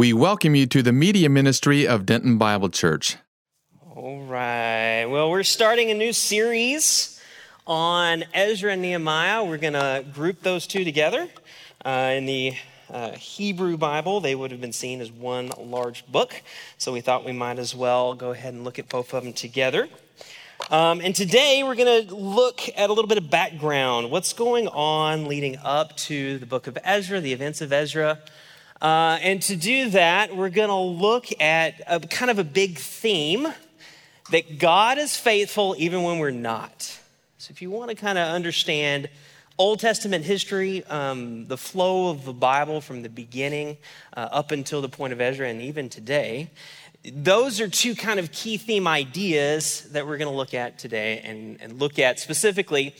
We welcome you to the media ministry of Denton Bible Church. All right. Well, we're starting a new series on Ezra and Nehemiah. We're going to group those two together. Uh, in the uh, Hebrew Bible, they would have been seen as one large book. So we thought we might as well go ahead and look at both of them together. Um, and today we're going to look at a little bit of background. What's going on leading up to the book of Ezra, the events of Ezra. Uh, and to do that, we're going to look at a, kind of a big theme that God is faithful even when we're not. So, if you want to kind of understand Old Testament history, um, the flow of the Bible from the beginning uh, up until the point of Ezra and even today, those are two kind of key theme ideas that we're going to look at today and, and look at specifically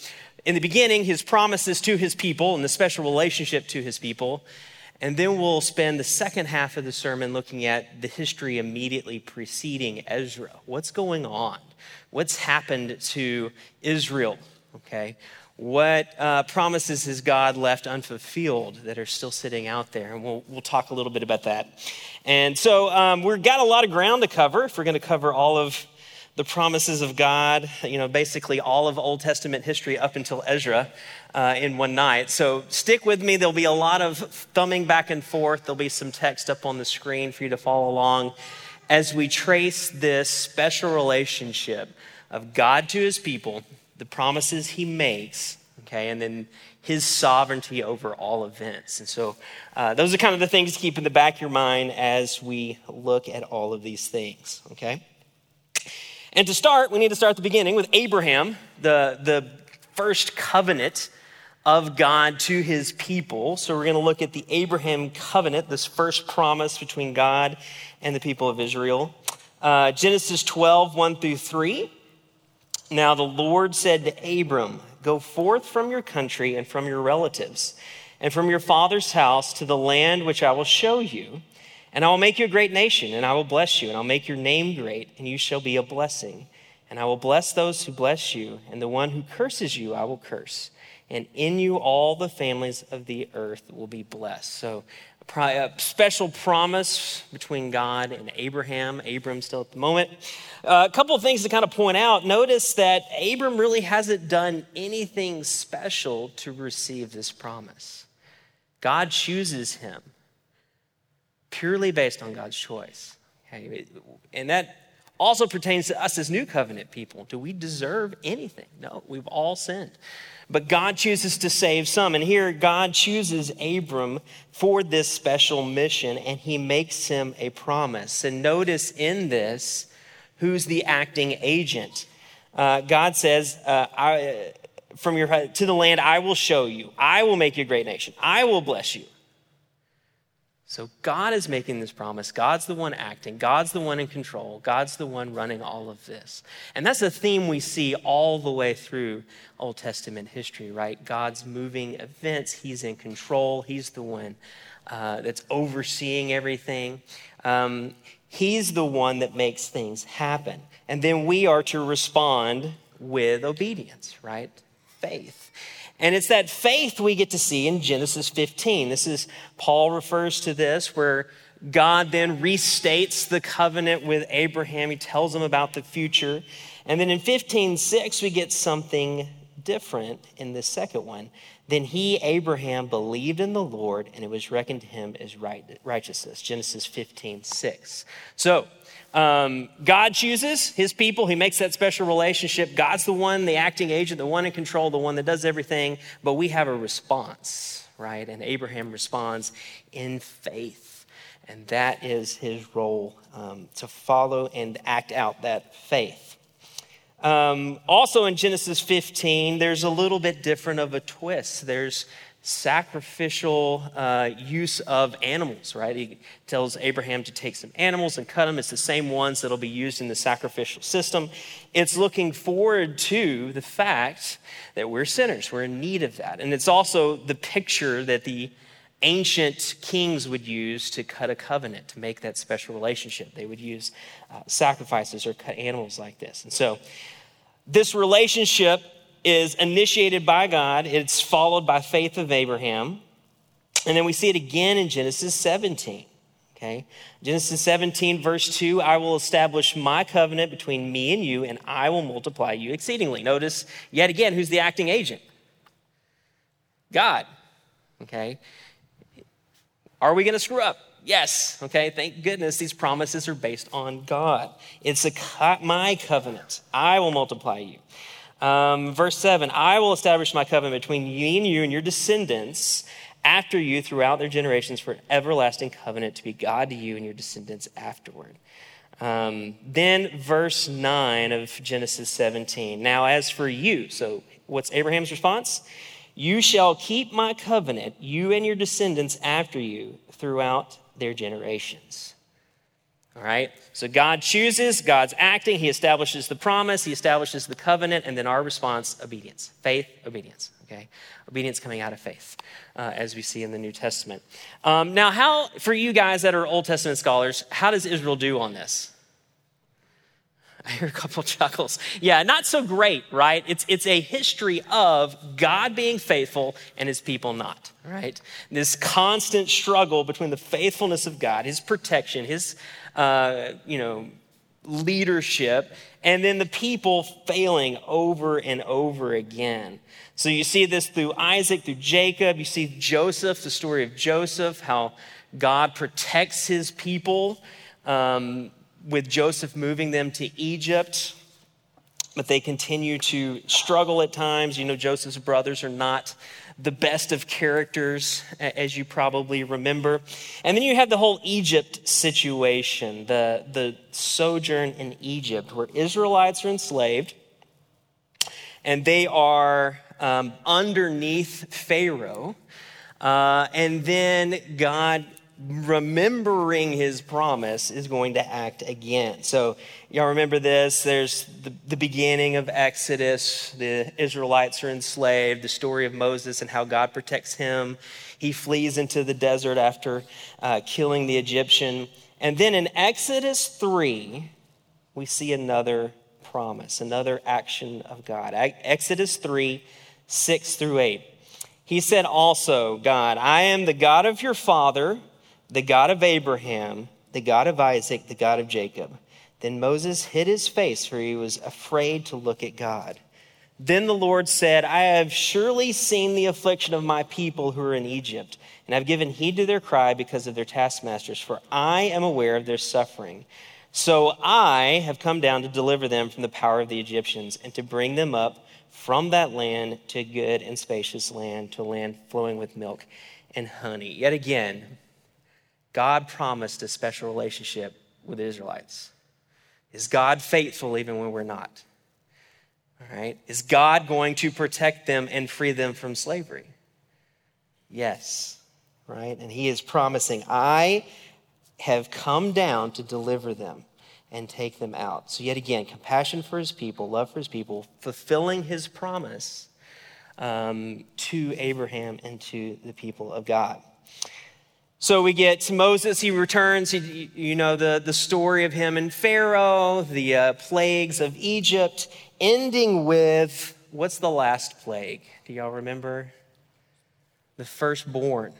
in the beginning his promises to his people and the special relationship to his people and then we'll spend the second half of the sermon looking at the history immediately preceding Ezra. What's going on? What's happened to Israel? Okay. What uh, promises has God left unfulfilled that are still sitting out there? And we'll, we'll talk a little bit about that. And so um, we've got a lot of ground to cover if we're going to cover all of the promises of God, you know, basically all of Old Testament history up until Ezra uh, in one night. So stick with me. There'll be a lot of thumbing back and forth. There'll be some text up on the screen for you to follow along as we trace this special relationship of God to his people, the promises he makes, okay, and then his sovereignty over all events. And so uh, those are kind of the things to keep in the back of your mind as we look at all of these things, okay? And to start, we need to start at the beginning with Abraham, the, the first covenant of God to his people. So we're going to look at the Abraham covenant, this first promise between God and the people of Israel. Uh, Genesis 12, 1 through 3. Now the Lord said to Abram, Go forth from your country and from your relatives and from your father's house to the land which I will show you. And I will make you a great nation, and I will bless you, and I'll make your name great, and you shall be a blessing. And I will bless those who bless you, and the one who curses you I will curse and in you all the families of the earth will be blessed. So, a special promise between God and Abraham. Abram still at the moment. Uh, a couple of things to kind of point out. Notice that Abram really hasn't done anything special to receive this promise. God chooses him purely based on God's choice. Okay? And that also pertains to us as new covenant people. Do we deserve anything? No, we've all sinned. But God chooses to save some. And here, God chooses Abram for this special mission, and he makes him a promise. And notice in this, who's the acting agent? Uh, God says, uh, I, from your to the land I will show you. I will make you a great nation. I will bless you. So God is making this promise. God's the one acting. God's the one in control. God's the one running all of this. And that's a theme we see all the way through Old Testament history, right? God's moving events. He's in control. He's the one uh, that's overseeing everything. Um, he's the one that makes things happen. And then we are to respond with obedience, right? Faith. And it's that faith we get to see in Genesis 15. This is, Paul refers to this, where God then restates the covenant with Abraham. He tells him about the future. And then in 15:6, we get something different in the second one. Then he, Abraham, believed in the Lord, and it was reckoned to him as right, righteousness. Genesis 15, 6. So um, God chooses his people. He makes that special relationship. God's the one, the acting agent, the one in control, the one that does everything. But we have a response, right? And Abraham responds in faith. And that is his role um, to follow and act out that faith. Um, also in Genesis 15, there's a little bit different of a twist. There's sacrificial uh, use of animals, right? He tells Abraham to take some animals and cut them. It's the same ones that'll be used in the sacrificial system. It's looking forward to the fact that we're sinners, we're in need of that. And it's also the picture that the ancient kings would use to cut a covenant, to make that special relationship. They would use uh, sacrifices or cut animals like this. And so, this relationship is initiated by God, it's followed by faith of Abraham. And then we see it again in Genesis 17. Okay? Genesis 17, verse 2 I will establish my covenant between me and you, and I will multiply you exceedingly. Notice yet again who's the acting agent? God. Okay? Are we going to screw up? Yes. Okay, thank goodness these promises are based on God. It's a co- my covenant. I will multiply you. Um, verse 7 I will establish my covenant between me and you and your descendants after you throughout their generations for an everlasting covenant to be God to you and your descendants afterward. Um, then, verse 9 of Genesis 17. Now, as for you, so what's Abraham's response? You shall keep my covenant, you and your descendants after you, throughout their generations. All right? So God chooses, God's acting, He establishes the promise, He establishes the covenant, and then our response obedience. Faith, obedience. Okay? Obedience coming out of faith, uh, as we see in the New Testament. Um, now, how, for you guys that are Old Testament scholars, how does Israel do on this? I hear a couple chuckles. Yeah, not so great, right? It's, it's a history of God being faithful and his people not, right? This constant struggle between the faithfulness of God, his protection, his, uh, you know, leadership, and then the people failing over and over again. So you see this through Isaac, through Jacob. You see Joseph, the story of Joseph, how God protects his people. Um, with Joseph moving them to Egypt, but they continue to struggle at times. You know, Joseph's brothers are not the best of characters, as you probably remember. And then you have the whole Egypt situation, the, the sojourn in Egypt, where Israelites are enslaved and they are um, underneath Pharaoh. Uh, and then God remembering his promise, is going to act again. So, y'all remember this? There's the, the, beginning of Exodus. The Israelites are enslaved, the story of Moses and how God protects him. He flees into the desert after uh, killing the Egyptian. And then in Exodus 3, we see another promise, another action of God. Exodus 3, 6 through 8. He said also, God, I am the God of your father the God of Abraham, the God of Isaac, the God of Jacob. Then Moses hid his face, for he was afraid to look at God. Then the Lord said, I have surely seen the affliction of my people who are in Egypt, and I've given heed to their cry because of their taskmasters, for I am aware of their suffering. So I have come down to deliver them from the power of the Egyptians and to bring them up from that land to good and spacious land, to a land flowing with milk and honey. Yet again, God promised a special relationship with the Israelites. Is God faithful even when we're not? All right. Is God going to protect them and free them from slavery? Yes. Right? And he is promising, I have come down to deliver them and take them out. So, yet again, compassion for his people, love for his people, fulfilling his promise um, to Abraham and to the people of God. So we get Moses, he returns, he, you know, the, the story of him and Pharaoh, the uh, plagues of Egypt, ending with what's the last plague? Do y'all remember? The firstborn,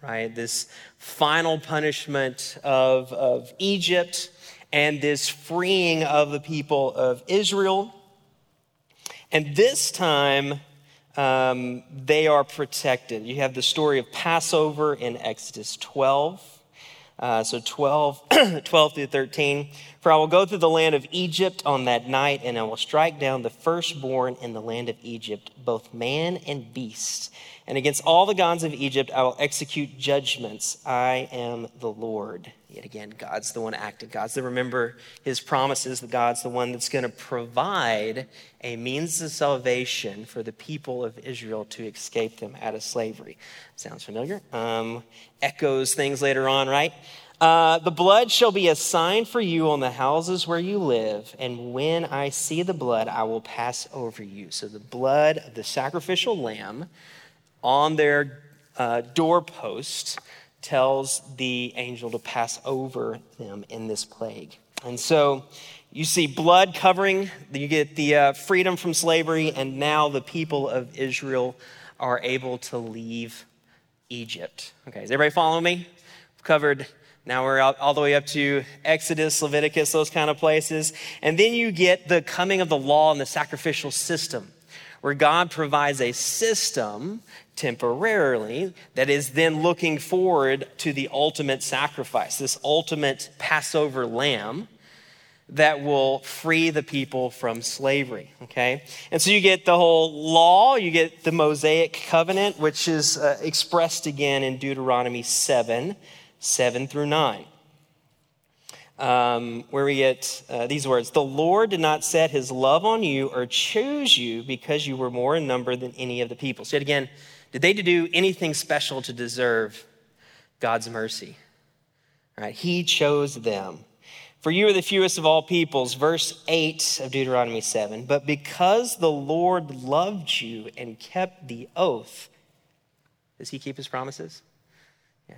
right? This final punishment of, of Egypt and this freeing of the people of Israel. And this time, um, they are protected. You have the story of Passover in Exodus 12. Uh, so 12, 12 through 13. For I will go through the land of Egypt on that night, and I will strike down the firstborn in the land of Egypt, both man and beast. And against all the gods of Egypt I will execute judgments. I am the Lord. Yet again, God's the one acting. God's the remember his promises. That God's the one that's going to provide a means of salvation for the people of Israel to escape them out of slavery. Sounds familiar? Um, echoes things later on, right? Uh, the blood shall be a sign for you on the houses where you live, and when I see the blood, I will pass over you. So the blood of the sacrificial lamb on their uh, doorpost tells the angel to pass over them in this plague. And so you see blood covering, you get the uh, freedom from slavery, and now the people of Israel are able to leave Egypt. Okay, is everybody following me? We've covered Now we're all, all the way up to Exodus, Leviticus, those kind of places. And then you get the coming of the law and the sacrificial system, where God provides a system temporarily that is then looking forward to the ultimate sacrifice, this ultimate Passover lamb that will free the people from slavery. Okay? And so you get the whole law, you get the Mosaic covenant, which is uh, expressed again in Deuteronomy 7 7 through 9. Um, where we get uh, these words The Lord did not set his love on you or choose you because you were more in number than any of the people. So, yet again, did they do anything special to deserve God's mercy? All right, he chose them. For you are the fewest of all peoples, verse 8 of Deuteronomy 7. But because the Lord loved you and kept the oath, does he keep his promises? Yeah.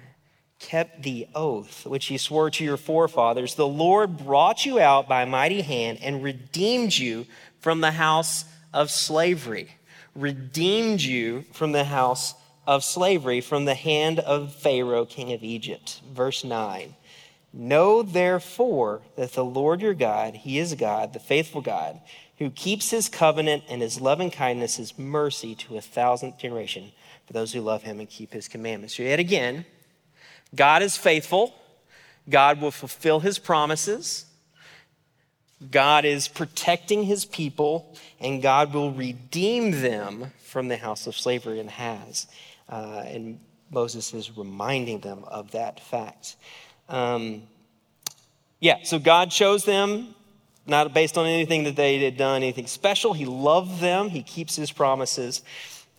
Kept the oath which he swore to your forefathers. The Lord brought you out by mighty hand and redeemed you from the house of slavery. Redeemed you from the house of slavery, from the hand of Pharaoh, king of Egypt. Verse 9. Know therefore that the Lord your God, He is God, the faithful God, who keeps His covenant and His loving kindness, His mercy to a thousandth generation for those who love Him and keep His commandments. Yet again, God is faithful. God will fulfill His promises. God is protecting His people, and God will redeem them from the house of slavery and has. Uh, and Moses is reminding them of that fact. Um, yeah, so God chose them, not based on anything that they had done, anything special. He loved them, He keeps His promises,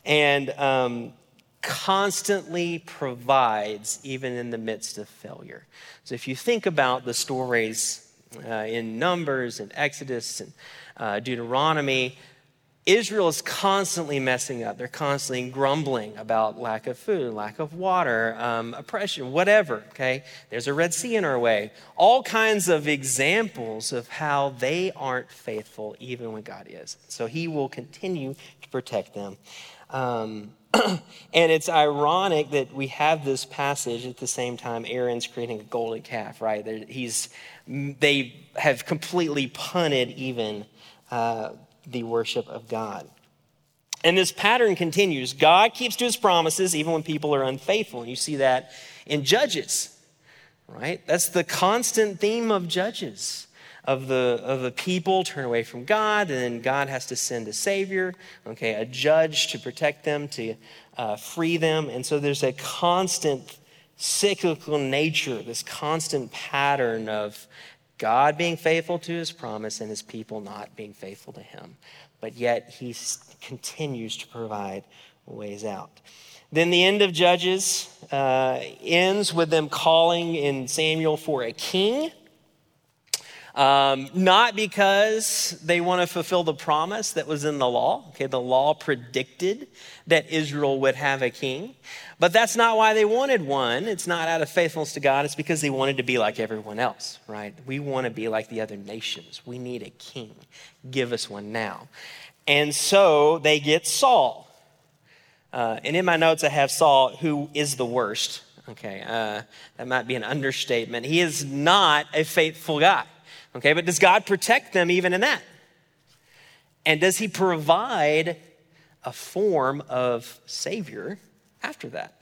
and um, constantly provides even in the midst of failure. So if you think about the stories uh, in Numbers and Exodus and uh, Deuteronomy, Israel is constantly messing up. They're constantly grumbling about lack of food, lack of water, um, oppression, whatever, okay? There's a Red Sea in our way. All kinds of examples of how they aren't faithful even when God is. So he will continue to protect them. Um, and it's ironic that we have this passage at the same time Aaron's creating a golden calf, right? He's, they have completely punted even. Uh, the worship of God. And this pattern continues. God keeps to his promises even when people are unfaithful. And you see that in Judges, right? That's the constant theme of Judges. Of the, of the people turn away from God, and then God has to send a savior, okay, a judge to protect them, to uh, free them. And so there's a constant cyclical nature, this constant pattern of God being faithful to his promise and his people not being faithful to him. But yet he continues to provide ways out. Then the end of Judges uh, ends with them calling in Samuel for a king. Um, not because they want to fulfill the promise that was in the law. Okay, the law predicted that Israel would have a king. But that's not why they wanted one. It's not out of faithfulness to God. It's because they wanted to be like everyone else, right? We want to be like the other nations. We need a king. Give us one now. And so they get Saul. Uh, and in my notes, I have Saul, who is the worst. Okay, uh, that might be an understatement. He is not a faithful guy. Okay, but does God protect them even in that? And does he provide a form of Savior? after that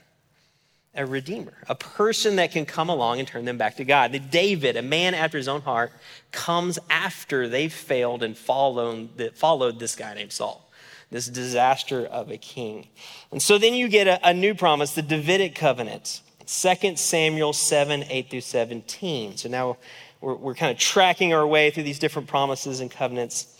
a redeemer, a person that can come along and turn them back to God. That David, a man after his own heart, comes after they've failed and followed, followed this guy named Saul, this disaster of a king. And so then you get a, a new promise, the Davidic covenant, 2 Samuel 7 8 through 17. So now we're, we're kind of tracking our way through these different promises and covenants.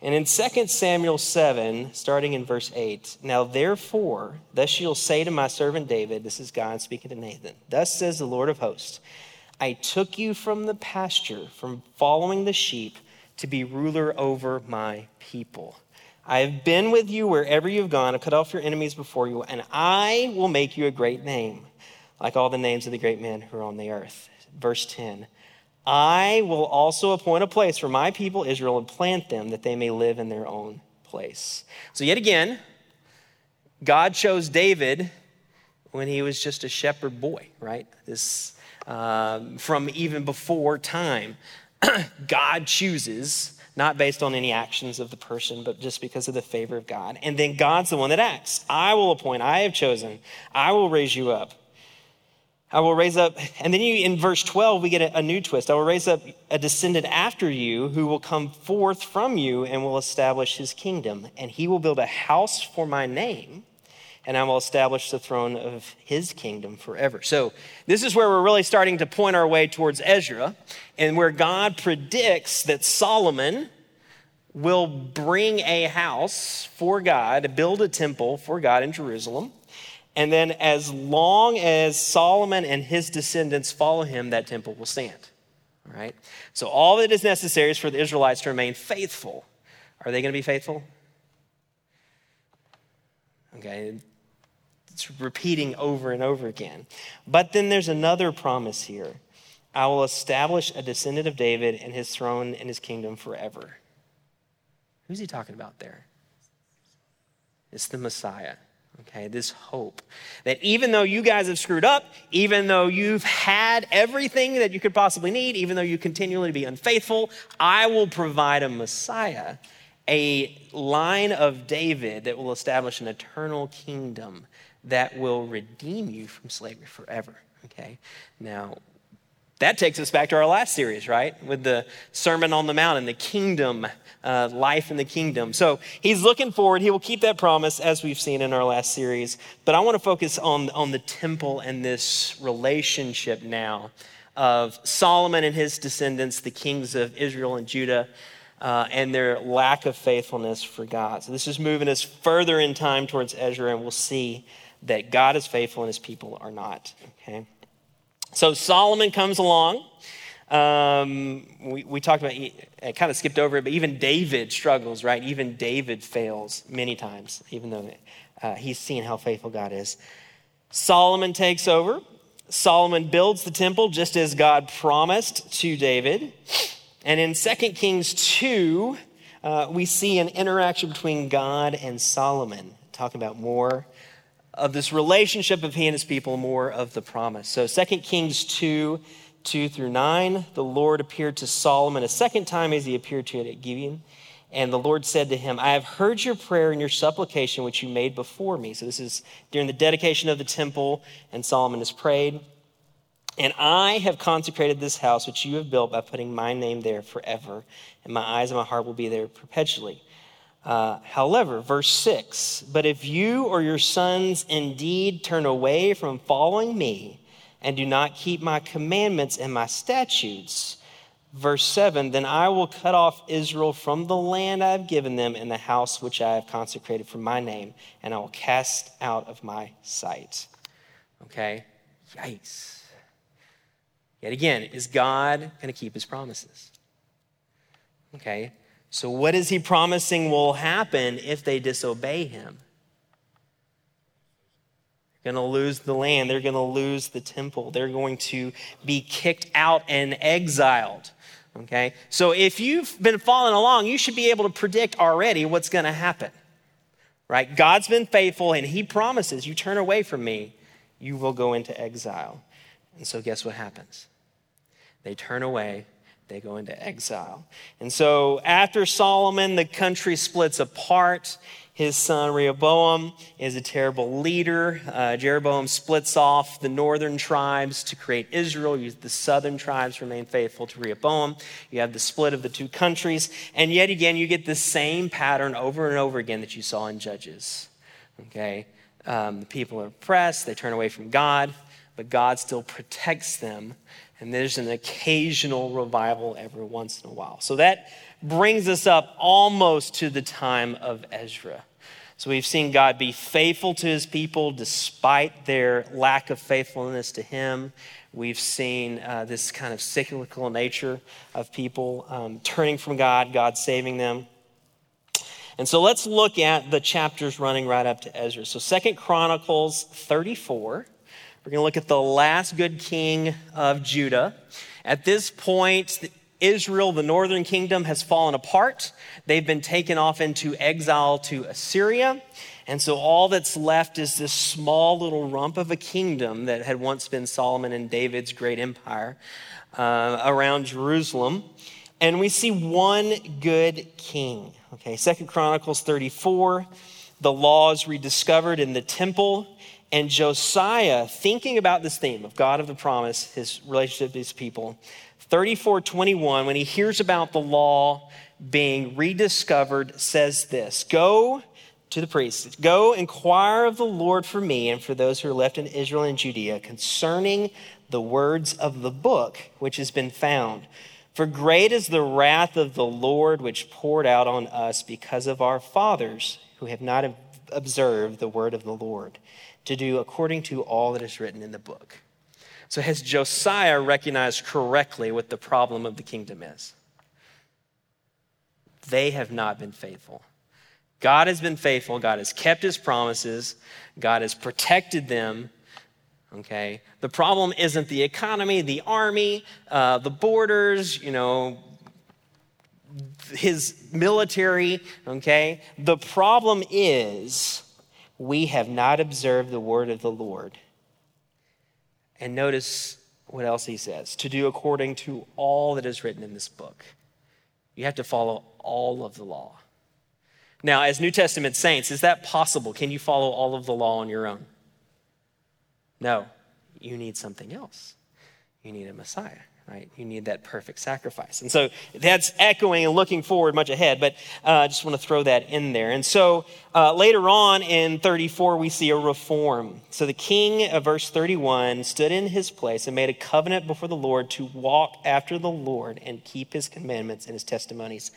And in 2 Samuel 7, starting in verse 8, now therefore, thus you'll say to my servant David, this is God speaking to Nathan, thus says the Lord of hosts, I took you from the pasture, from following the sheep, to be ruler over my people. I have been with you wherever you've gone, I've cut off your enemies before you, and I will make you a great name, like all the names of the great men who are on the earth. Verse 10 I will also appoint a place for my people Israel and plant them that they may live in their own place. So, yet again, God chose David when he was just a shepherd boy, right? This um, from even before time. God chooses, not based on any actions of the person, but just because of the favor of God. And then God's the one that acts. I will appoint, I have chosen, I will raise you up. I will raise up, and then you, in verse 12, we get a, a, new twist. I will raise up a descendant after you who will come forth from you and will establish his kingdom. And he will build a house for my name, and I will establish the throne of his kingdom forever. So, this is where we're really starting to point our way towards Ezra, and where God predicts that Solomon will bring a house for God, build a temple for God in Jerusalem. And then, as long as Solomon and his descendants follow him, that temple will stand. All right? So, all that is necessary is for the Israelites to remain faithful. Are they going to be faithful? Okay, it's repeating over and over again. But then there's another promise here I will establish a descendant of David and his throne and his kingdom forever. Who's he talking about there? It's the Messiah. Okay, this hope that even though you guys have screwed up, even though you've had everything that you could possibly need, even though you continually be unfaithful, I will provide a Messiah, a line of David that will establish an eternal kingdom that will redeem you from slavery forever. Okay, now that takes us back to our last series, right? With the Sermon on the Mount and the kingdom, uh, life in the kingdom. So he's looking forward. He will keep that promise as we've seen in our last series. But I want to focus on, on the temple and this relationship now of Solomon and his descendants, the kings of Israel and Judah. Uh, and their lack of faithfulness for God. So, this is moving us further in time towards Ezra, and we'll see that God is faithful and his people are not. Okay? So Solomon comes along. Um, we, we talked about, I kind of skipped over it, but even David struggles, right? Even David fails many times, even though uh, he's seen how faithful God is. Solomon takes over. Solomon builds the temple just as God promised to David. And in 2 Kings 2, uh, we see an interaction between God and Solomon, talking about more of this relationship of he and his people, more of the promise. So 2 Kings 2 2 through 9, the Lord appeared to Solomon a second time as he appeared to it at Gibeon. And the Lord said to him, I have heard your prayer and your supplication which you made before me. So this is during the dedication of the temple, and Solomon has prayed. And I have consecrated this house which you have built by putting my name there forever, and my eyes and my heart will be there perpetually. Uh, however, verse 6 But if you or your sons indeed turn away from following me and do not keep my commandments and my statutes, verse 7 Then I will cut off Israel from the land I have given them and the house which I have consecrated for my name, and I will cast out of my sight. Okay? Yikes. Yet again, is God going to keep his promises? Okay? So, what is he promising will happen if they disobey him? They're going to lose the land. They're going to lose the temple. They're going to be kicked out and exiled. Okay? So, if you've been following along, you should be able to predict already what's going to happen. Right? God's been faithful and he promises, you turn away from me, you will go into exile. And so, guess what happens? They turn away they go into exile. And so after Solomon, the country splits apart. His son Rehoboam is a terrible leader. Uh, Jeroboam splits off the northern tribes to create Israel. The southern tribes remain faithful to Rehoboam. You have the split of the two countries. And yet again, you get the same pattern over and over again that you saw in Judges. Okay? Um, the people are oppressed, they turn away from God, but God still protects them and there's an occasional revival every once in a while. So that brings us up almost to the time of Ezra. So we've seen God be faithful to his people despite their lack of faithfulness to him. We've seen uh, this kind of cyclical nature of people um, turning from God, God saving them. And so let's look at the chapters running right up to Ezra. So Second Chronicles 34 we're going to look at the last good king of Judah. At this point, Israel, the northern kingdom, has fallen apart. They've been taken off into exile to Assyria. And so all that's left is this small little rump of a kingdom that had once been Solomon and David's great empire uh, around Jerusalem. And we see one good king. Okay, Second Chronicles 34, the law is rediscovered in the temple. And Josiah, thinking about this theme of God of the promise, his relationship with his people, 34:21, when he hears about the law being rediscovered, says this Go to the priests, go inquire of the Lord for me and for those who are left in Israel and Judea concerning the words of the book which has been found. For great is the wrath of the Lord which poured out on us because of our fathers who have not observed the word of the Lord to do according to all that is written in the book. So, has Josiah recognized correctly what the problem of the kingdom is? They have not been faithful. God has been faithful. God has kept his promises. God has protected them. Okay? The problem isn't the economy, the army, uh, the borders, you know, his military. Okay? The problem is we have not observed the word of the Lord. And notice what else he says to do according to all that is written in this book. You have to follow all of the law. Now, as New Testament saints, is that possible? Can you follow all of the law on your own? No, you need something else. You need a Messiah right? You need that perfect sacrifice. And so that's echoing and looking forward much ahead, but uh, I uh, just want to throw that in there. And so uh, later on in 34, we see a reform. So the king of verse 31 stood in his place and made a covenant before the Lord to walk after the Lord and keep his commandments and his testimonies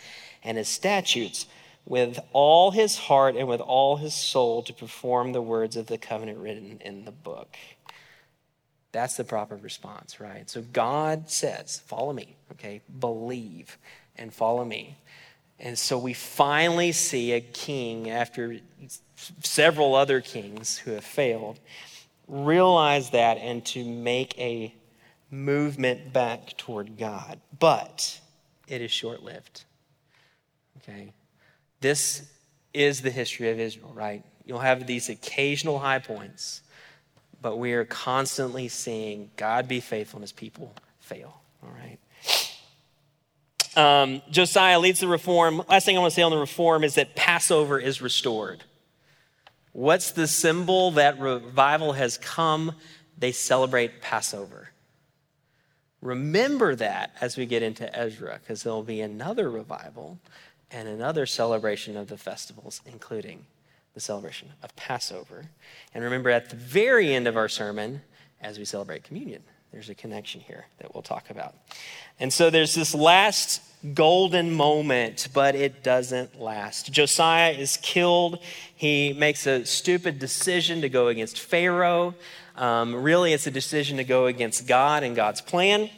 and his statutes with all his heart and with all his soul to perform the words of the covenant written in the book. That's the proper response, right? So God says, follow me, okay? Believe and follow me. And so we finally see a king, after several other kings who have failed, realize that and to make a movement back toward God. But it is short lived. Okay? This is the history of Israel, right? You'll have these occasional high points but we are constantly seeing God be faithful and his people fail. All right. Um, Josiah leads the reform. Last thing I want to say on the reform is that Passover is restored. What's the symbol that revival has come? They celebrate Passover. Remember that as we get into Ezra, because there'll be another revival and another celebration of the festivals, including the celebration of Passover. And remember, at the very end of our sermon, as we celebrate communion, there's a connection here that we'll talk about. And so there's this last golden moment, but it doesn't last. Josiah is killed. He makes a stupid decision to go against Pharaoh. Um, really, it's a decision to go against God and God's plan.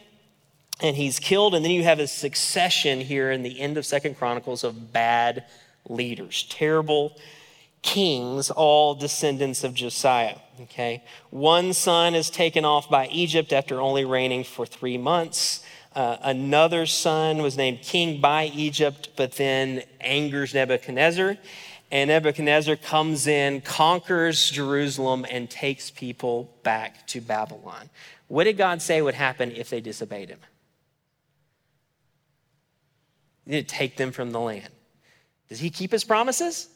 And he's killed. And then you have a succession here in the end of Second Chronicles of bad leaders, terrible kings, all descendants of Josiah. Okay. One son is taken off by Egypt after only reigning for three months. Uh, another son was named king by Egypt, but then angers Nebuchadnezzar. And Nebuchadnezzar comes in, conquers Jerusalem, and takes people back to Babylon. What did God say would happen if they disobeyed him? He did take them from the land. Does he keep his promises?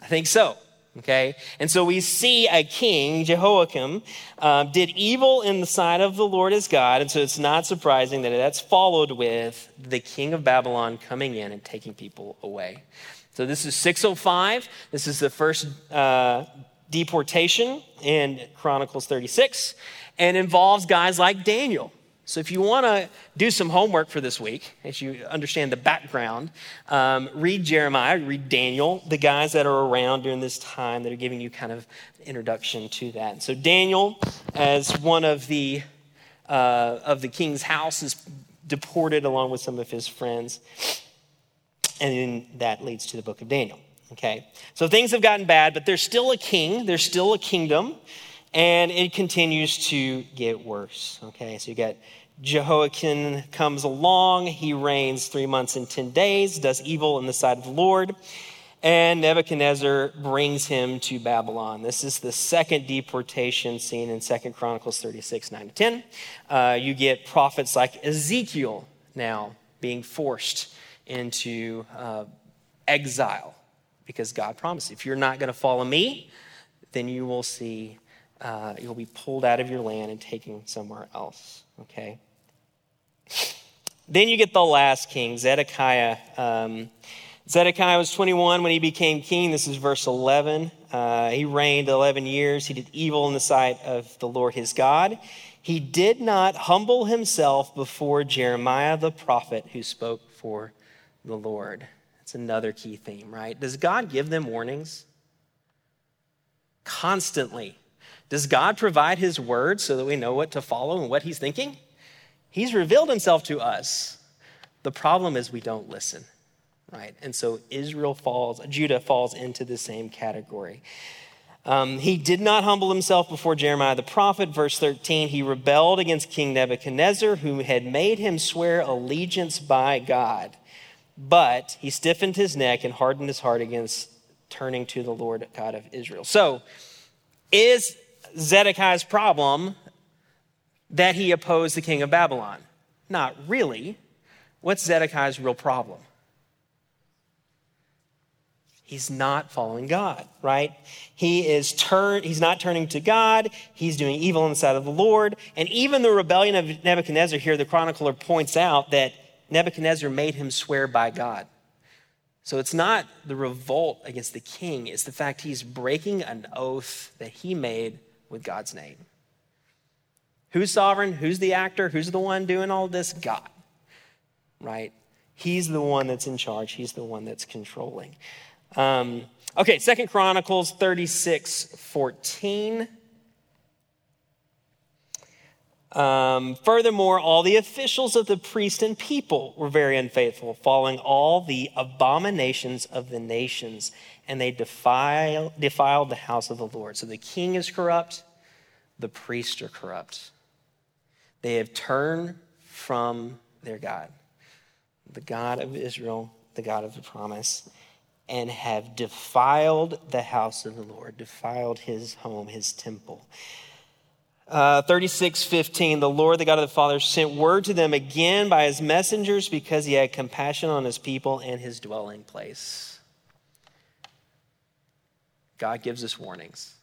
I think so. Okay, and so we see a king, Jehoiakim, uh, did evil in the sight of the Lord his God, and so it's not surprising that that's followed with the king of Babylon coming in and taking people away. So this is 605. This is the first uh, deportation in Chronicles 36, and involves guys like Daniel. So, if you want to do some homework for this week, as you understand the background, um, read Jeremiah, read Daniel, the guys that are around during this time that are giving you kind of introduction to that. So, Daniel, as one of the uh, of the king's house, is deported along with some of his friends, and then that leads to the book of Daniel. Okay, so things have gotten bad, but there's still a king, there's still a kingdom and it continues to get worse. Okay, so you got Jehoiakim comes along. He reigns three months and 10 days, does evil in the sight of the Lord. and Nebuchadnezzar brings him to Babylon. This is the second deportation scene in Second Chronicles 36, 9 to 10. Uh, you get prophets like Ezekiel now being forced into uh, exile because God promised if you're not going to follow me, then you will see, uh, you'll be pulled out of your land and taken somewhere else. Okay? Then you get the last king, Zedekiah. Um, Zedekiah was 21 when he became king. This is verse 11. Uh, he reigned 11 years. He did evil in the sight of the Lord his God. He did not humble himself before Jeremiah the prophet who spoke for the Lord. That's another key theme, right? Does God give them warnings? Constantly. Does God provide his word so that we know what to follow and what he's thinking? He's revealed himself to us. The problem is we don't listen right? And so Israel falls, Judah falls into the same category. Um, he did not humble himself before Jeremiah the prophet. Verse 13, he rebelled against King Nebuchadnezzar, who had made him swear allegiance by God. But he stiffened his neck and hardened his heart against turning to the Lord God of Israel. So, is Zedekiah's problem that he opposed the king of Babylon? Not really. What's Zedekiah's real problem? he's not following God, right? He is turn he's not turning to God, he's doing evil in the sight of the Lord. And even the rebellion of Nebuchadnezzar here, the chronicler points out that Nebuchadnezzar made him swear by God. So it's not the revolt against the king, it's the fact he's breaking an oath that he made with God's name. Who's sovereign? Who's the actor? Who's the one doing all this? God, right? He's the one that's in charge, he's the one that's controlling. Um, okay, Second Chronicles 36 14. Um, furthermore, all the officials of the priest and people were very unfaithful, following all the abominations of the nations, and they defile, defiled the house of the Lord. So the king is corrupt, the priests are corrupt. They have turned from their God, the God of Israel, the God of the promise and have defiled the house of the Lord, defiled his home, his temple. Uh, 36, 15, the Lord, the God of the fathers, sent word to them again by his messengers because he had compassion on his people and his dwelling place. God gives us warnings.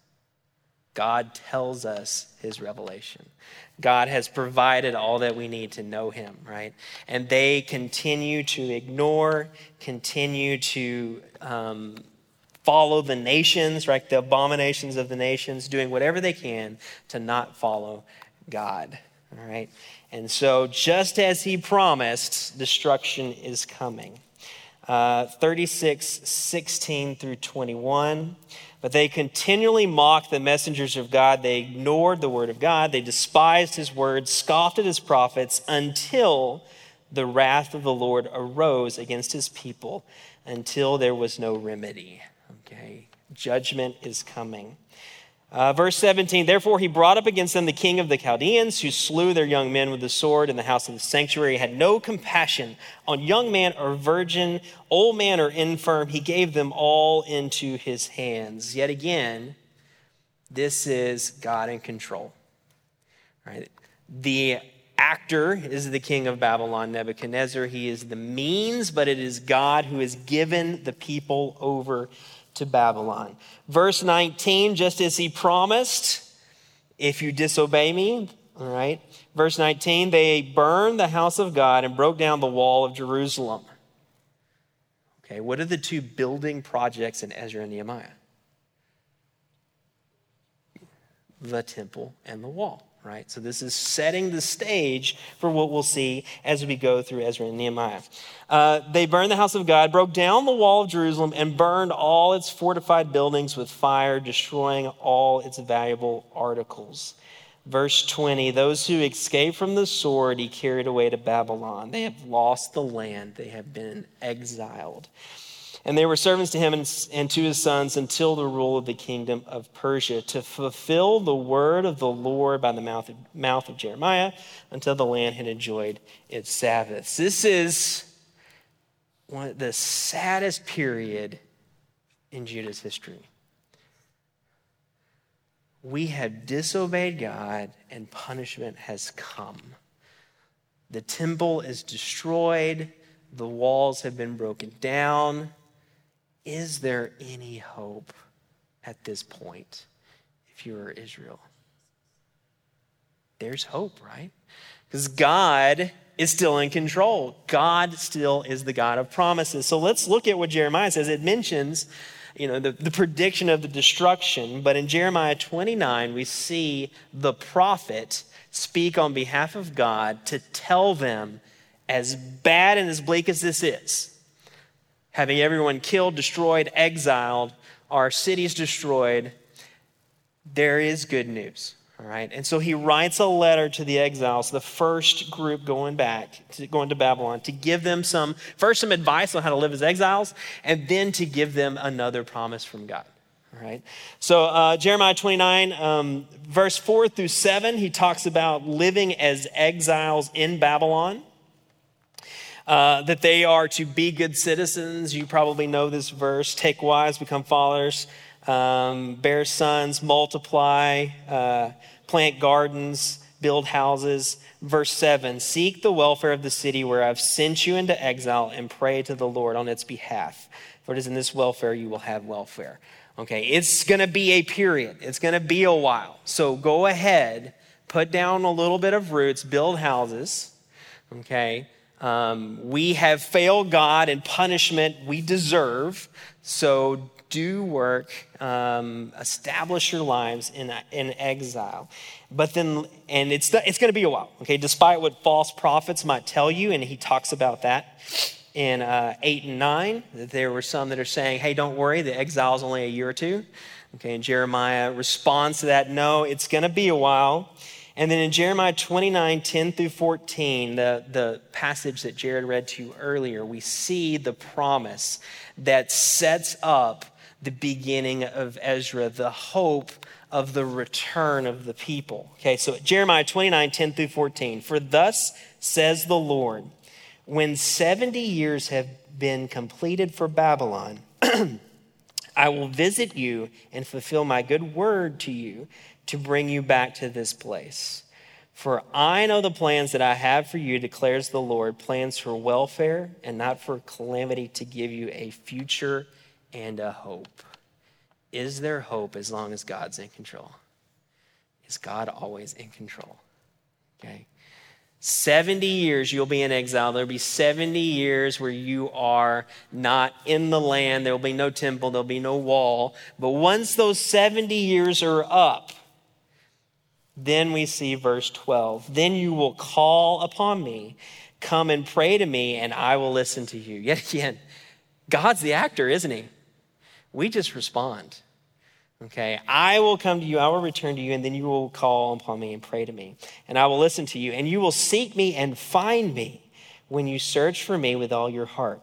God tells us his revelation. God has provided all that we need to know him, right? And they continue to ignore, continue to um, follow the nations, right? The abominations of the nations, doing whatever they can to not follow God, all right? And so, just as he promised, destruction is coming. Uh, 36, 16 through 21. But they continually mocked the messengers of God. They ignored the word of God. They despised his word, scoffed at his prophets until the wrath of the Lord arose against his people, until there was no remedy. Okay? Judgment is coming. Uh, verse 17, therefore he brought up against them the king of the Chaldeans, who slew their young men with the sword in the house of the sanctuary, he had no compassion on young man or virgin, old man or infirm. He gave them all into his hands. Yet again, this is God in control. Right? The actor is the king of Babylon, Nebuchadnezzar. He is the means, but it is God who has given the people over to Babylon. Verse 19, just as he promised, if you disobey me, all right. Verse 19, they burned the house of God and broke down the wall of Jerusalem. Okay, what are the two building projects in Ezra and Nehemiah? The temple and the wall right? So this is setting the stage for what we'll see as we go through Ezra and Nehemiah. Uh, they burned the house of God, broke down the wall of Jerusalem, and burned all its fortified buildings with fire, destroying all its valuable articles. Verse 20 Those who escaped from the sword he carried away to Babylon. They have lost the land, they have been exiled. And they were servants to him and, and, to his sons until the rule of the kingdom of Persia, to fulfill the word of the Lord by the mouth of, mouth of Jeremiah until the land had enjoyed its Sabbaths. This is one of the saddest period in Judah's history. We have disobeyed God and punishment has come. The temple is destroyed, the walls have been broken down. Is there any hope at this point if you are Israel? There's hope, right? Because God is still in control. God still is the God of promises. So let's look at what Jeremiah says. It mentions, you know, the, the prediction of the destruction, but in Jeremiah 29, we see the prophet speak on behalf of God to tell them, as bad and as bleak as this is, having everyone killed, destroyed, exiled, our cities destroyed, there is good news. All right. And so he writes a letter to the exiles, the first group going back, to, going to Babylon, to give them some, first some advice on how to live as exiles, and then to give them another promise from God. All right. So uh, Jeremiah 29, um, verse 4 through 7, he talks about living as exiles in Babylon. Uh, that they are to be good citizens. You probably know this verse take wives, become fathers, um, bear sons, multiply, uh, plant gardens, build houses. Verse 7 Seek the welfare of the city where I've sent you into exile and pray to the Lord on its behalf. For it is in this welfare you will have welfare. Okay, it's going to be a period, it's going to be a while. So go ahead, put down a little bit of roots, build houses. Okay, um, we have failed God and punishment we deserve. So do work, um, establish your lives in, in exile. But then, and it's, it's going to be a while, okay, despite what false prophets might tell you, and he talks about that in uh, 8 and 9, that there were some that are saying, hey, don't worry, the exile is only a year or two. Okay, and Jeremiah responds to that, no, it's going to be a while. And then in Jeremiah 29, 10 through 14, the, the passage that Jared read to you earlier, we see the promise that sets up the beginning of Ezra, the hope of the return of the people. Okay, so Jeremiah 29, 10 through 14. For thus says the Lord, when 70 years have been completed for Babylon, I will visit you and fulfill my good word to you to bring you back to this place. For I know the plans that I have for you, declares the Lord plans for welfare and not for calamity, to give you a future and a hope. Is there hope as long as God's in control? Is God always in control? Okay. 70 years you'll be in exile. There'll be 70 years where you are not in the land. There'll be no temple, there'll be no wall. But once those 70 years are up, then we see verse 12. Then you will call upon me, come and pray to me, and I will listen to you. Yet again, God's the actor, isn't he? We just respond. Okay, I will come to you, I will return to you, and then you will call upon me and pray to me, and I will listen to you, and you will seek me and find me when you search for me with all your heart.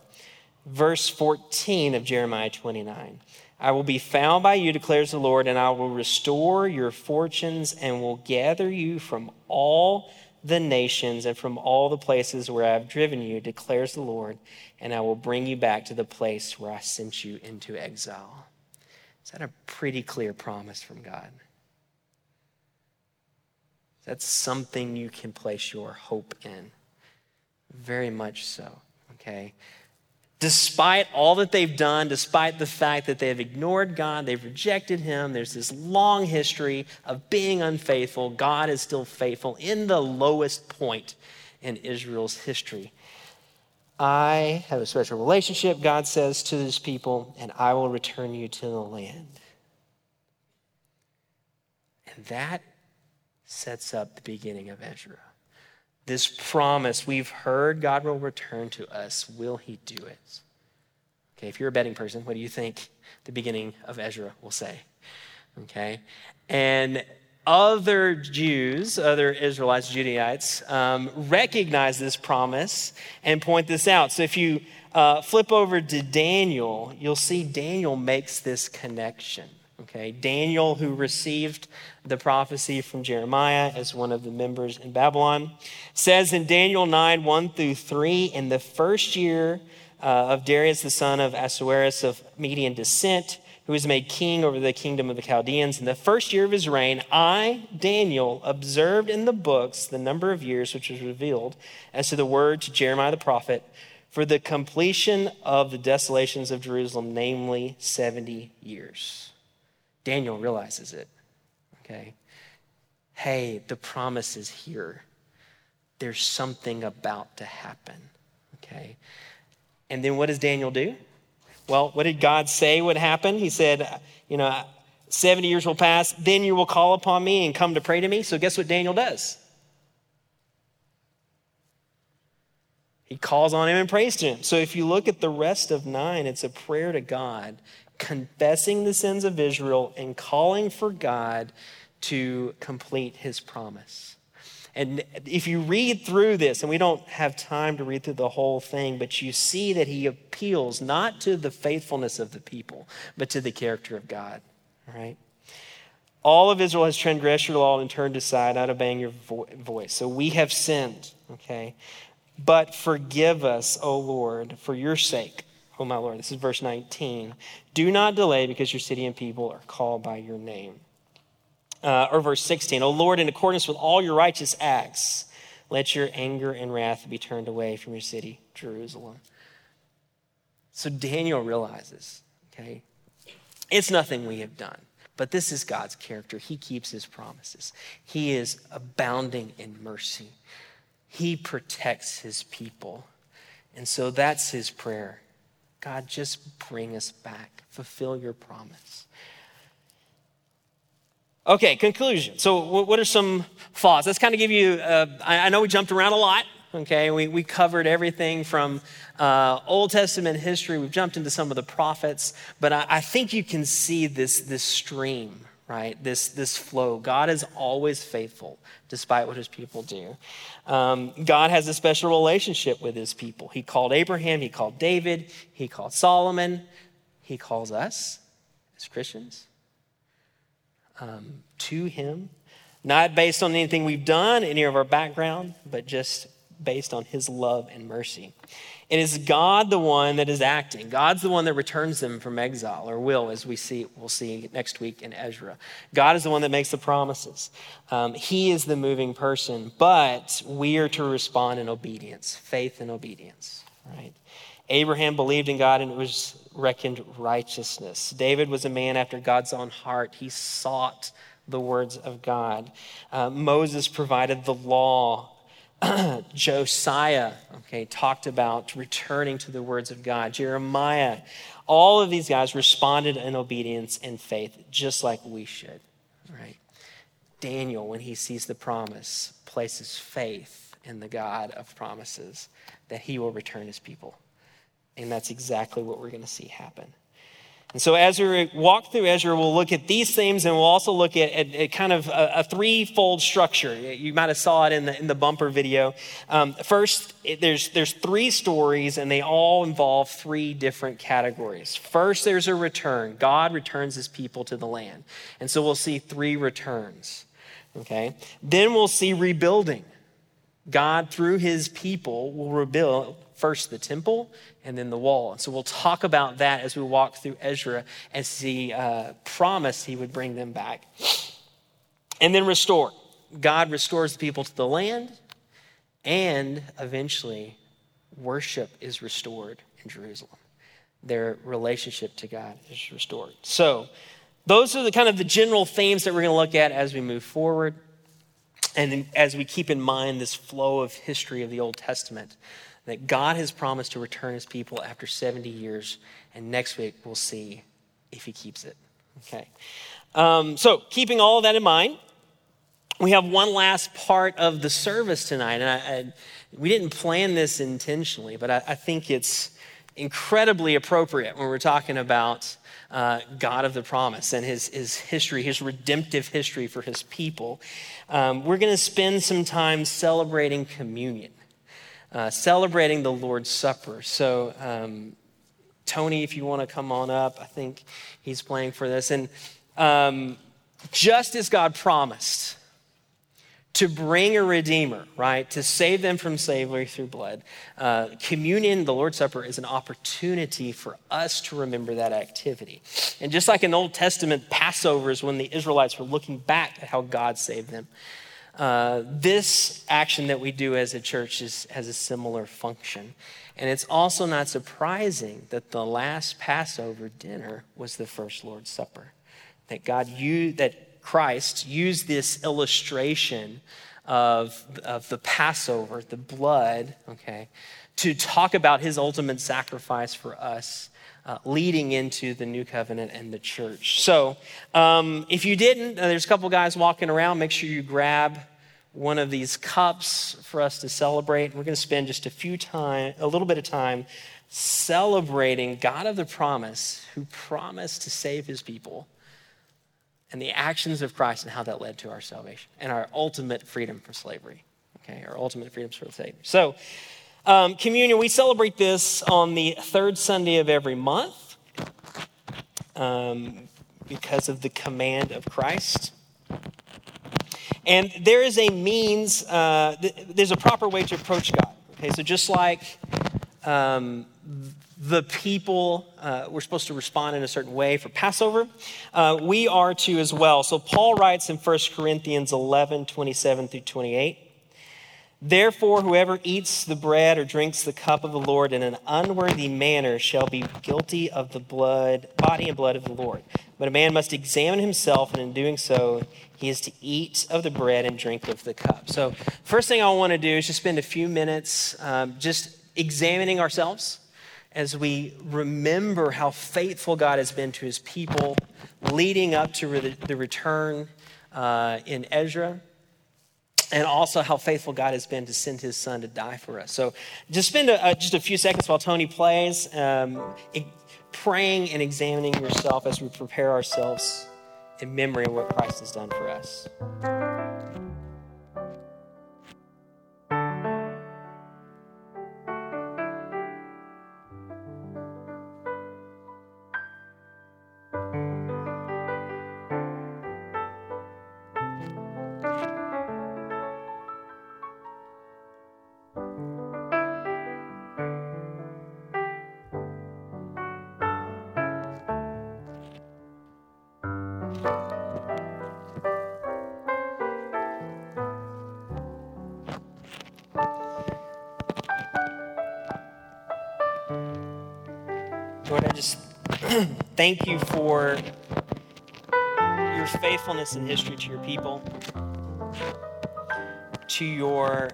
Verse 14 of Jeremiah 29. I will be found by you, declares the Lord, and I will restore your fortunes and will gather you from all the nations and from all the places where I have driven you, declares the Lord, and I will bring you back to the place where I sent you into exile. Is that a pretty clear promise from God? That's something you can place your hope in. Very much so, okay? Despite all that they've done, despite the fact that they've ignored God, they've rejected Him, there's this long history of being unfaithful. God is still faithful in the lowest point in Israel's history. I have a special relationship, God says to his people, and I will return you to the land. And that sets up the beginning of Ezra. This promise we've heard God will return to us. Will he do it? Okay, if you're a betting person, what do you think the beginning of Ezra will say? Okay, and other Jews, other Israelites, Judaites, um, recognize this promise and point this out. So if you uh, flip over to Daniel, you'll see Daniel makes this connection. Okay, Daniel, who received the prophecy from Jeremiah as one of the members in Babylon, says in Daniel 9 1 through 3 In the first year uh, of Darius the son of Ahasuerus of Median descent, who was made king over the kingdom of the Chaldeans. In the first year of his reign, I, Daniel, observed in the books the number of years which was revealed as to the word to Jeremiah the prophet for the completion of the desolations of Jerusalem, namely 70 years. Daniel realizes it. Okay. Hey, the promise is here. There's something about to happen. Okay. And then what does Daniel do? Well, what did God say would happen? He said, you know, 70 years will pass, then you will call upon me and come to pray to me. So, guess what Daniel does? He calls on him and prays to him. So, if you look at the rest of nine, it's a prayer to God, confessing the sins of Israel and calling for God to complete his promise. And if you read through this, and we don't have time to read through the whole thing, but you see that he appeals not to the faithfulness of the people, but to the character of God. All right? All of Israel has transgressed your law and turned aside, not obeying your vo- voice. So we have sinned, okay? But forgive us, O Lord, for your sake, O my Lord. This is verse 19. Do not delay because your city and people are called by your name uh, or verse 16, O Lord, in accordance with all your righteous acts, let your anger and wrath be turned away from your city, Jerusalem. So Daniel realizes, okay, it's nothing we have done, but this is God's character. He keeps his promises, he is abounding in mercy, he protects his people. And so that's his prayer God, just bring us back, fulfill your promise. Okay, conclusion. So, what are some thoughts? Let's kind of give you, uh, I know we jumped around a lot, okay? We, we covered everything from uh, Old Testament history, we've jumped into some of the prophets, but I, I think you can see this, this stream, right? This, this flow. God is always faithful despite what his people do. Um, God has a special relationship with his people. He called Abraham, he called David, he called Solomon, he calls us as Christians um, to Him, not based on anything we've done, any of our background, but just based on His love and mercy. It is God the one that is acting. God's the one that returns them from exile, or will, as we see, we'll see next week in Ezra. God is the one that makes the promises. Um, he is the moving person, but we are to respond in obedience, faith and obedience, right? Abraham believed in God and it was reckoned righteousness. David was a man after God's own heart. He sought the words of God. Uh, Moses provided the law. Josiah, okay, talked about returning to the words of God. Jeremiah, all of these guys responded in obedience and faith, just like we should, right? Daniel, when he sees the promise, places faith in the God of promises that he will return his people. And that's exactly what we're going to see happen. And so, as we walk through Ezra, we'll look at these themes and we'll also look at, at, at kind of a, a, threefold structure. You might have saw it in the, in the bumper video. Um, first, it, there's, there's three stories and they all involve three different categories. First, there's a return. God returns his people to the land. And so we'll see three returns. Okay? Then we'll see rebuilding. God, through his people, will rebuild first the temple and then the wall. And so we'll talk about that as we walk through Ezra as he uh, promised he would bring them back. And then restore. God restores the people to the land, and eventually worship is restored in Jerusalem. Their relationship to God is restored. So, those are the kind of the general themes that we're going to look at as we move forward and as we keep in mind this flow of history of the Old Testament that God has promised to return his people after 70 years. And next week, we'll see if he keeps it. Okay. Um, so, keeping all of that in mind, we have one last part of the service tonight. And I, I, we didn't plan this intentionally, but I, I, think it's incredibly appropriate when we're talking about uh, God of the promise and his, his history, his redemptive history for his people. Um, we're going to spend some time celebrating communion uh, celebrating the Lord's Supper. So, um, Tony, if you want to come on up, I think he's playing for this. And um, just as God promised to bring a redeemer, right? To save them from slavery through blood. Uh, communion, the Lord's Supper, is an opportunity for us to remember that activity. And just like in the Old Testament, Passover is when the Israelites were looking back at how God saved them. Uh, this action that we do as a church is, has a similar function. And it's also not surprising that the last Passover dinner was the first Lord's Supper. That God used, that Christ used this illustration of, of the Passover, the blood, okay, to talk about his ultimate sacrifice for us. Uh, leading into the new covenant and the church. So, um, if you didn't, uh, there's a couple guys walking around. Make sure you grab one of these cups for us to celebrate. We're going to spend just a few time, a little bit of time, celebrating God of the promise, who promised to save His people and the actions of Christ and how that led to our salvation and our ultimate freedom from slavery. Okay, our ultimate freedom from slavery. So, um, communion, we celebrate this on the third Sunday of every month um, because of the command of Christ. And there is a means, uh, th- there's a proper way to approach God. Okay, so just like um, the people uh, were supposed to respond in a certain way for Passover, uh, we are to as well. So Paul writes in 1 Corinthians 11 27 through 28. Therefore, whoever eats the bread or drinks the cup of the Lord in an unworthy manner shall be guilty of the blood, body and blood of the Lord. But a man must examine himself, and in doing so, he is to eat of the bread and drink of the cup. So, first thing I want to do is just spend a few minutes um, just examining ourselves as we remember how faithful God has been to his people leading up to the return uh, in Ezra, and also how faithful God has been to send his son to die for us. So just spend a, uh, just a few seconds while Tony plays, um, praying and examining yourself as we prepare ourselves in memory of what Christ has done for us. Thank you for your faithfulness in history to your people, to your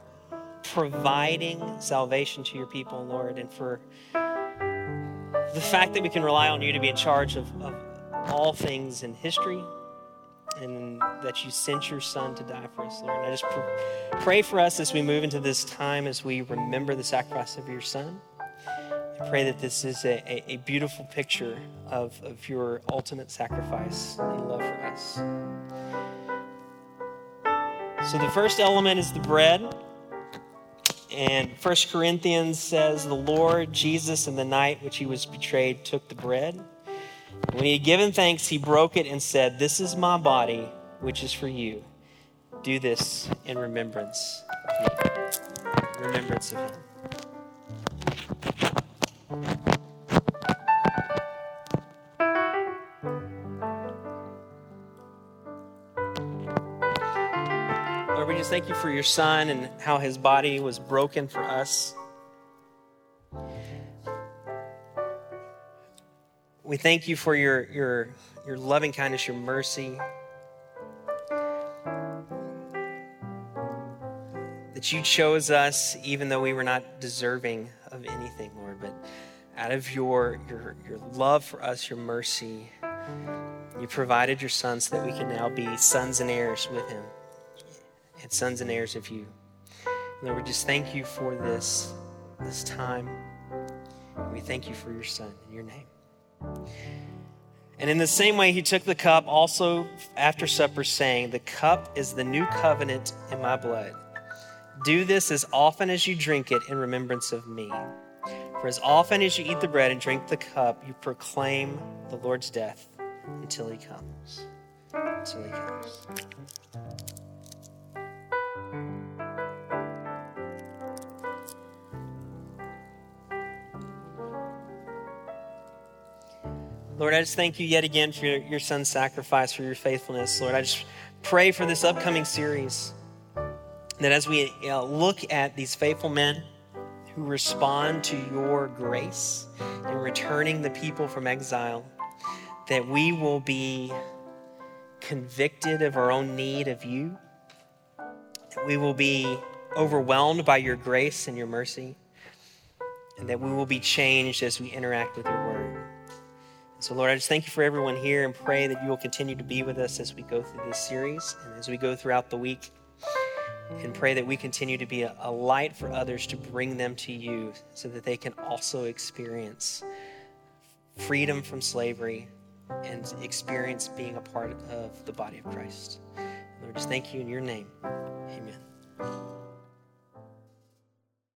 providing salvation to your people, Lord, and for the fact that we can rely on you to be in charge of, of all things in history and that you sent your son to die for us, Lord. And I just pr- pray for us as we move into this time, as we remember the sacrifice of your son. I pray that this is a, a, a beautiful picture of, of your ultimate sacrifice and love for us. So the first element is the bread. And First Corinthians says, The Lord Jesus, in the night which he was betrayed, took the bread. When he had given thanks, he broke it and said, This is my body, which is for you. Do this in remembrance of me. Remembrance of him. Lord, we just thank you for your son and how his body was broken for us. We thank you for your, your, your loving kindness, your mercy. That you chose us even though we were not deserving of anything, Lord, but out of your, your, your love for us, your mercy, you provided your son so that we can now be sons and heirs with him and sons and heirs of you. Lord, we just thank you for this, this time. We thank you for your son in your name. And in the same way, he took the cup also after supper, saying, The cup is the new covenant in my blood. Do this as often as you drink it in remembrance of me. For as often as you eat the bread and drink the cup, you proclaim the Lord's death until he comes. Until he comes. Lord, I just thank you yet again for your, your son's sacrifice, for your faithfulness. Lord, I just pray for this upcoming series that as we look at these faithful men who respond to your grace in returning the people from exile, that we will be convicted of our own need of you, that we will be overwhelmed by your grace and your mercy, and that we will be changed as we interact with your word. So, Lord, I just thank you for everyone here and pray that you will continue to be with us as we go through this series and as we go throughout the week. And pray that we continue to be a, a light for others to bring them to you so that they can also experience freedom from slavery and experience being a part of the body of Christ. Lord, just thank you in your name. Amen.